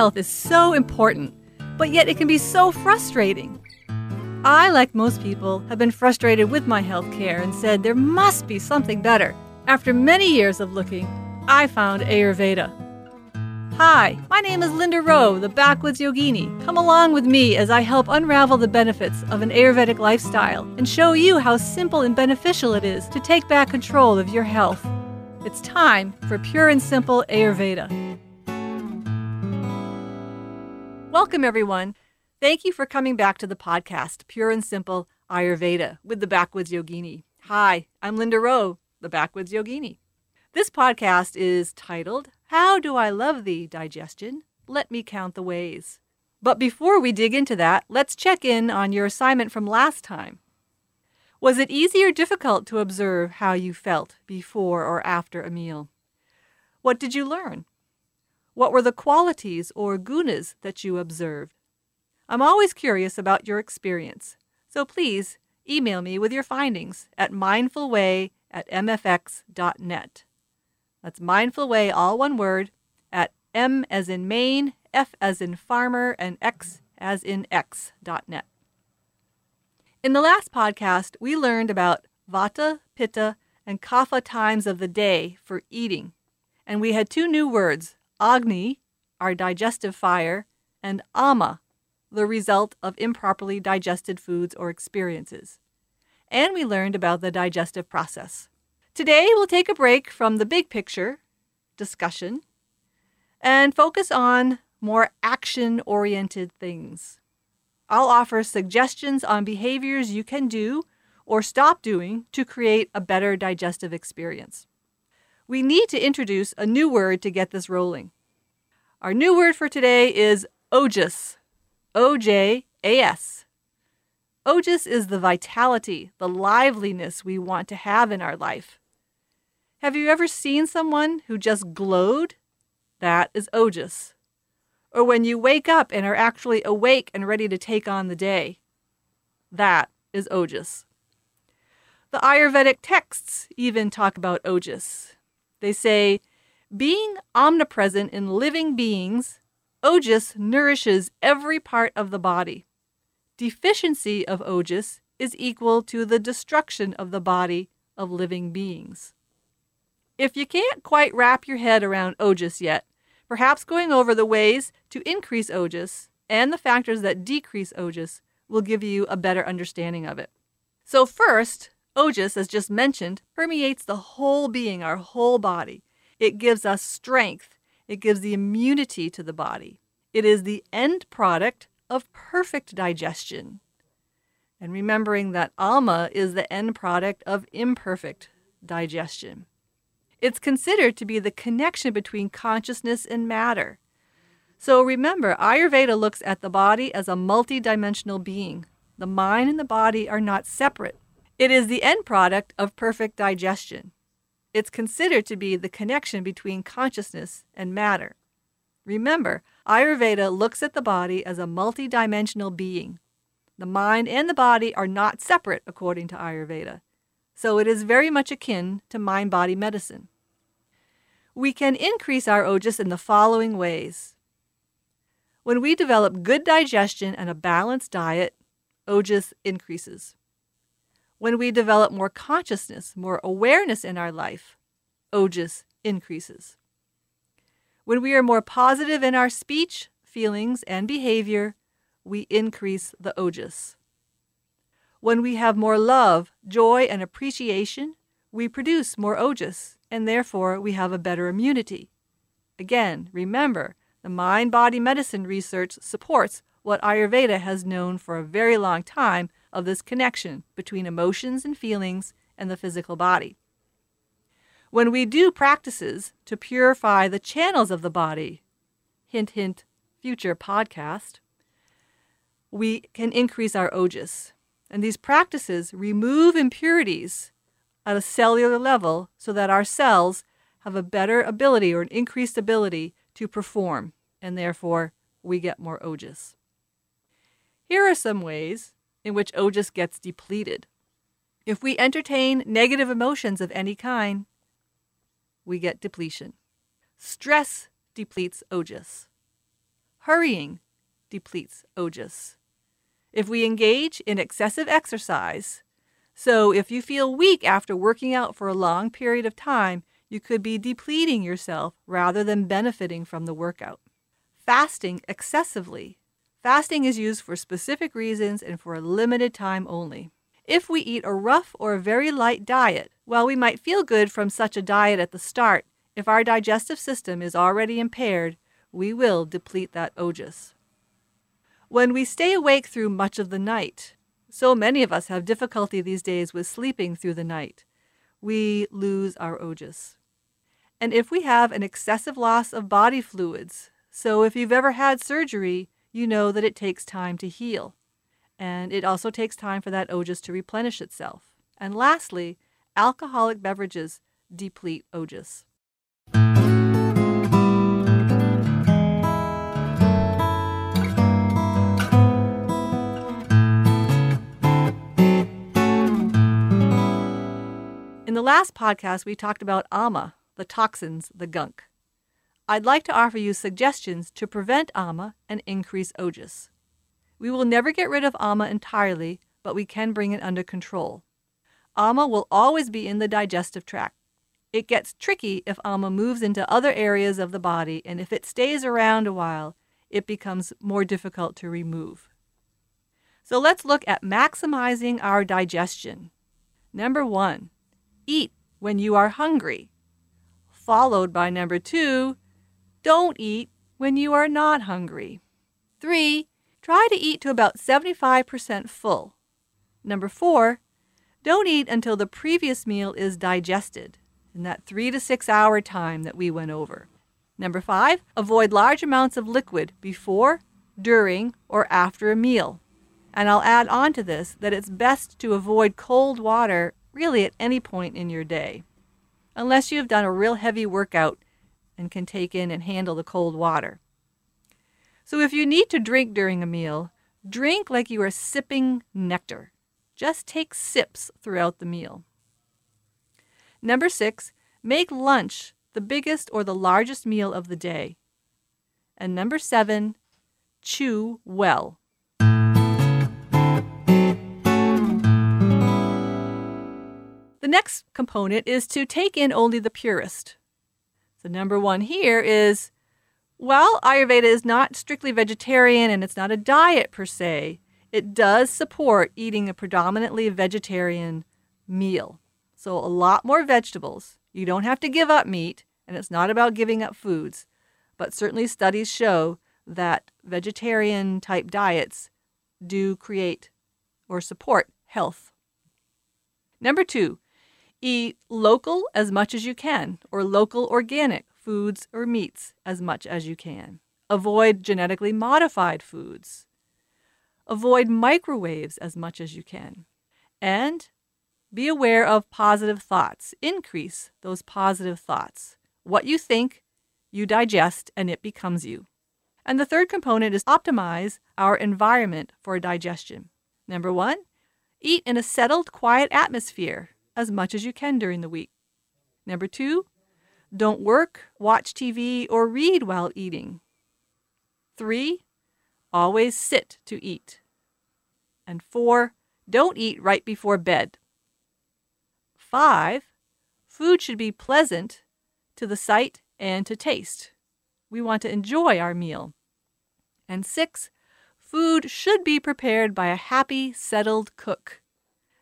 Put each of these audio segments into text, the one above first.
health is so important, but yet it can be so frustrating. I, like most people, have been frustrated with my health care and said there must be something better. After many years of looking, I found Ayurveda. Hi, my name is Linda Rowe, the Backwoods Yogini. Come along with me as I help unravel the benefits of an Ayurvedic lifestyle and show you how simple and beneficial it is to take back control of your health. It's time for Pure and Simple Ayurveda. Welcome, everyone. Thank you for coming back to the podcast, Pure and Simple Ayurveda, with the Backwoods Yogini. Hi, I'm Linda Rowe, the Backwoods Yogini. This podcast is titled, How Do I Love Thee, Digestion? Let Me Count the Ways. But before we dig into that, let's check in on your assignment from last time. Was it easy or difficult to observe how you felt before or after a meal? What did you learn? What were the qualities or gunas that you observed? I'm always curious about your experience, so please email me with your findings at mindfulway at mfx.net. That's mindfulway, all one word, at m as in Maine, f as in farmer, and x as in x.net. In the last podcast, we learned about vata, pitta, and kapha times of the day for eating, and we had two new words, agni, our digestive fire, and ama, the result of improperly digested foods or experiences. And we learned about the digestive process. Today, we'll take a break from the big picture discussion and focus on more action oriented things. I'll offer suggestions on behaviors you can do or stop doing to create a better digestive experience. We need to introduce a new word to get this rolling. Our new word for today is ojas. O J A S. Ojas is the vitality, the liveliness we want to have in our life. Have you ever seen someone who just glowed? That is ojas. Or when you wake up and are actually awake and ready to take on the day. That is ojas. The Ayurvedic texts even talk about ojas. They say, being omnipresent in living beings Ojas nourishes every part of the body. Deficiency of ojas is equal to the destruction of the body of living beings. If you can't quite wrap your head around ojas yet, perhaps going over the ways to increase ojas and the factors that decrease ojas will give you a better understanding of it. So, first, ojas, as just mentioned, permeates the whole being, our whole body. It gives us strength it gives the immunity to the body. It is the end product of perfect digestion. And remembering that ama is the end product of imperfect digestion. It's considered to be the connection between consciousness and matter. So remember, Ayurveda looks at the body as a multidimensional being. The mind and the body are not separate. It is the end product of perfect digestion. It's considered to be the connection between consciousness and matter. Remember, Ayurveda looks at the body as a multidimensional being. The mind and the body are not separate, according to Ayurveda. So it is very much akin to mind body medicine. We can increase our ojas in the following ways. When we develop good digestion and a balanced diet, ojas increases when we develop more consciousness, more awareness in our life, ojas increases. When we are more positive in our speech, feelings, and behavior, we increase the ojas. When we have more love, joy, and appreciation, we produce more ojas, and therefore we have a better immunity. Again, remember, the mind body medicine research supports what Ayurveda has known for a very long time of this connection between emotions and feelings and the physical body. When we do practices to purify the channels of the body, hint, hint, future podcast, we can increase our ojas. And these practices remove impurities at a cellular level so that our cells have a better ability or an increased ability to perform, and therefore we get more ojas. Here are some ways in which ojas gets depleted. If we entertain negative emotions of any kind, we get depletion. Stress depletes ojas. hurrying depletes ojas. If we engage in excessive exercise, so if you feel weak after working out for a long period of time, you could be depleting yourself rather than benefiting from the workout. Fasting excessively. Fasting is used for specific reasons and for a limited time only. If we eat a rough or a very light diet, while we might feel good from such a diet at the start, if our digestive system is already impaired, we will deplete that ojas. When we stay awake through much of the night, so many of us have difficulty these days with sleeping through the night, we lose our ojas. And if we have an excessive loss of body fluids, so if you've ever had surgery, you know that it takes time to heal. And it also takes time for that ojas to replenish itself. And lastly, alcoholic beverages deplete ojas. In the last podcast, we talked about ama, the toxins, the gunk. I'd like to offer you suggestions to prevent ama and increase ojas. We will never get rid of ama entirely, but we can bring it under control. ama will always be in the digestive tract. It gets tricky if ama moves into other areas of the body, and if it stays around a while, it becomes more difficult to remove. So let's look at maximizing our digestion. Number one, eat when you are hungry. Followed by number two, don't eat when you are not hungry. Three, try to eat to about 75% full. Number four, don't eat until the previous meal is digested in that three to six hour time that we went over. Number five, avoid large amounts of liquid before, during, or after a meal. And I'll add on to this that it's best to avoid cold water really at any point in your day, unless you have done a real heavy workout and can take in and handle the cold water. So if you need to drink during a meal, drink like you are sipping nectar. Just take sips throughout the meal. Number six, make lunch the biggest or the largest meal of the day. And number seven, chew well. The next component is to take in only the purest. The number one here is well, Ayurveda is not strictly vegetarian and it's not a diet per se. It does support eating a predominantly vegetarian meal. So, a lot more vegetables. You don't have to give up meat, and it's not about giving up foods. But certainly, studies show that vegetarian type diets do create or support health. Number two, Eat local as much as you can, or local organic foods or meats as much as you can. Avoid genetically modified foods. Avoid microwaves as much as you can. And be aware of positive thoughts. Increase those positive thoughts. What you think, you digest, and it becomes you. And the third component is optimize our environment for digestion. Number one, eat in a settled, quiet atmosphere as much as you can during the week. Number two, don't work, watch TV, or read while eating. Three, always sit to eat. And four, don't eat right before bed. Five, food should be pleasant to the sight and to taste. We want to enjoy our meal. And six, food should be prepared by a happy, settled cook.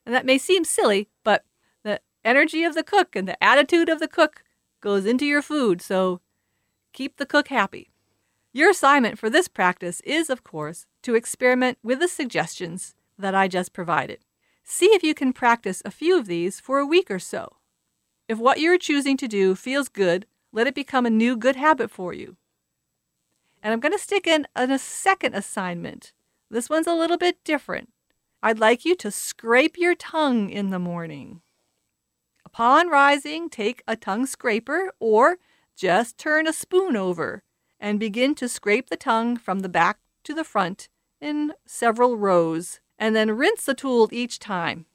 And that may seem silly, but energy of the cook and the attitude of the cook goes into your food, so keep the cook happy. Your assignment for this practice is, of course, to experiment with the suggestions that I just provided. See if you can practice a few of these for a week or so. If what you're choosing to do feels good, let it become a new good habit for you. And I'm going to stick in a second assignment. This one's a little bit different. I'd like you to scrape your tongue in the morning. Upon rising, take a tongue scraper or just turn a spoon over and begin to scrape the tongue from the back to the front in several rows and then rinse the tool each time.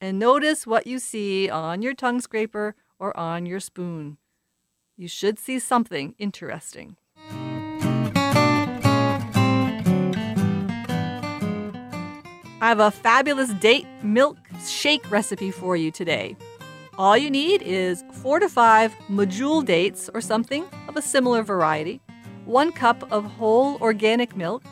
And notice what you see on your tongue scraper or on your spoon. You should see something interesting. I have a fabulous date milk shake recipe for you today. All you need is four to five medjool dates or something of a similar variety, one cup of whole organic milk,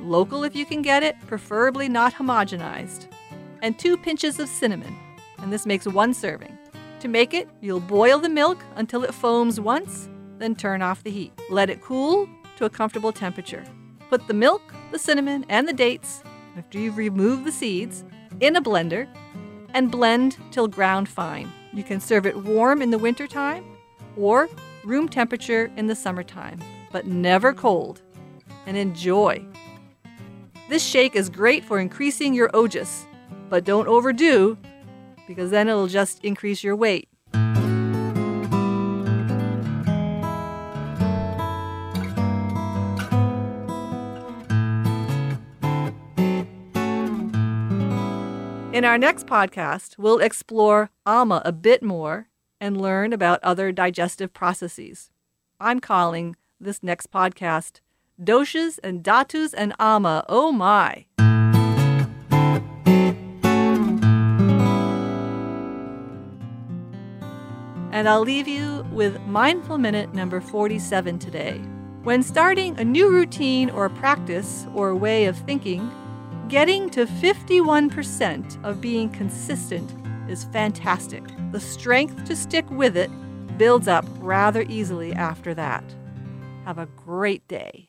local if you can get it, preferably not homogenized, and two pinches of cinnamon, and this makes one serving. To make it, you'll boil the milk until it foams once, then turn off the heat. Let it cool to a comfortable temperature. Put the milk, the cinnamon, and the dates, after you've removed the seeds, in a blender and blend till ground fine. You can serve it warm in the wintertime or room temperature in the summertime, but never cold. And enjoy. This shake is great for increasing your ojas, but don't overdo because then it'll just increase your weight. In our next podcast, we'll explore ama a bit more and learn about other digestive processes. I'm calling this next podcast Doshas and Dhatus and Ama. Oh my! And I'll leave you with Mindful Minute number 47 today. When starting a new routine or practice or way of thinking, Getting to 51% of being consistent is fantastic. The strength to stick with it builds up rather easily after that. Have a great day.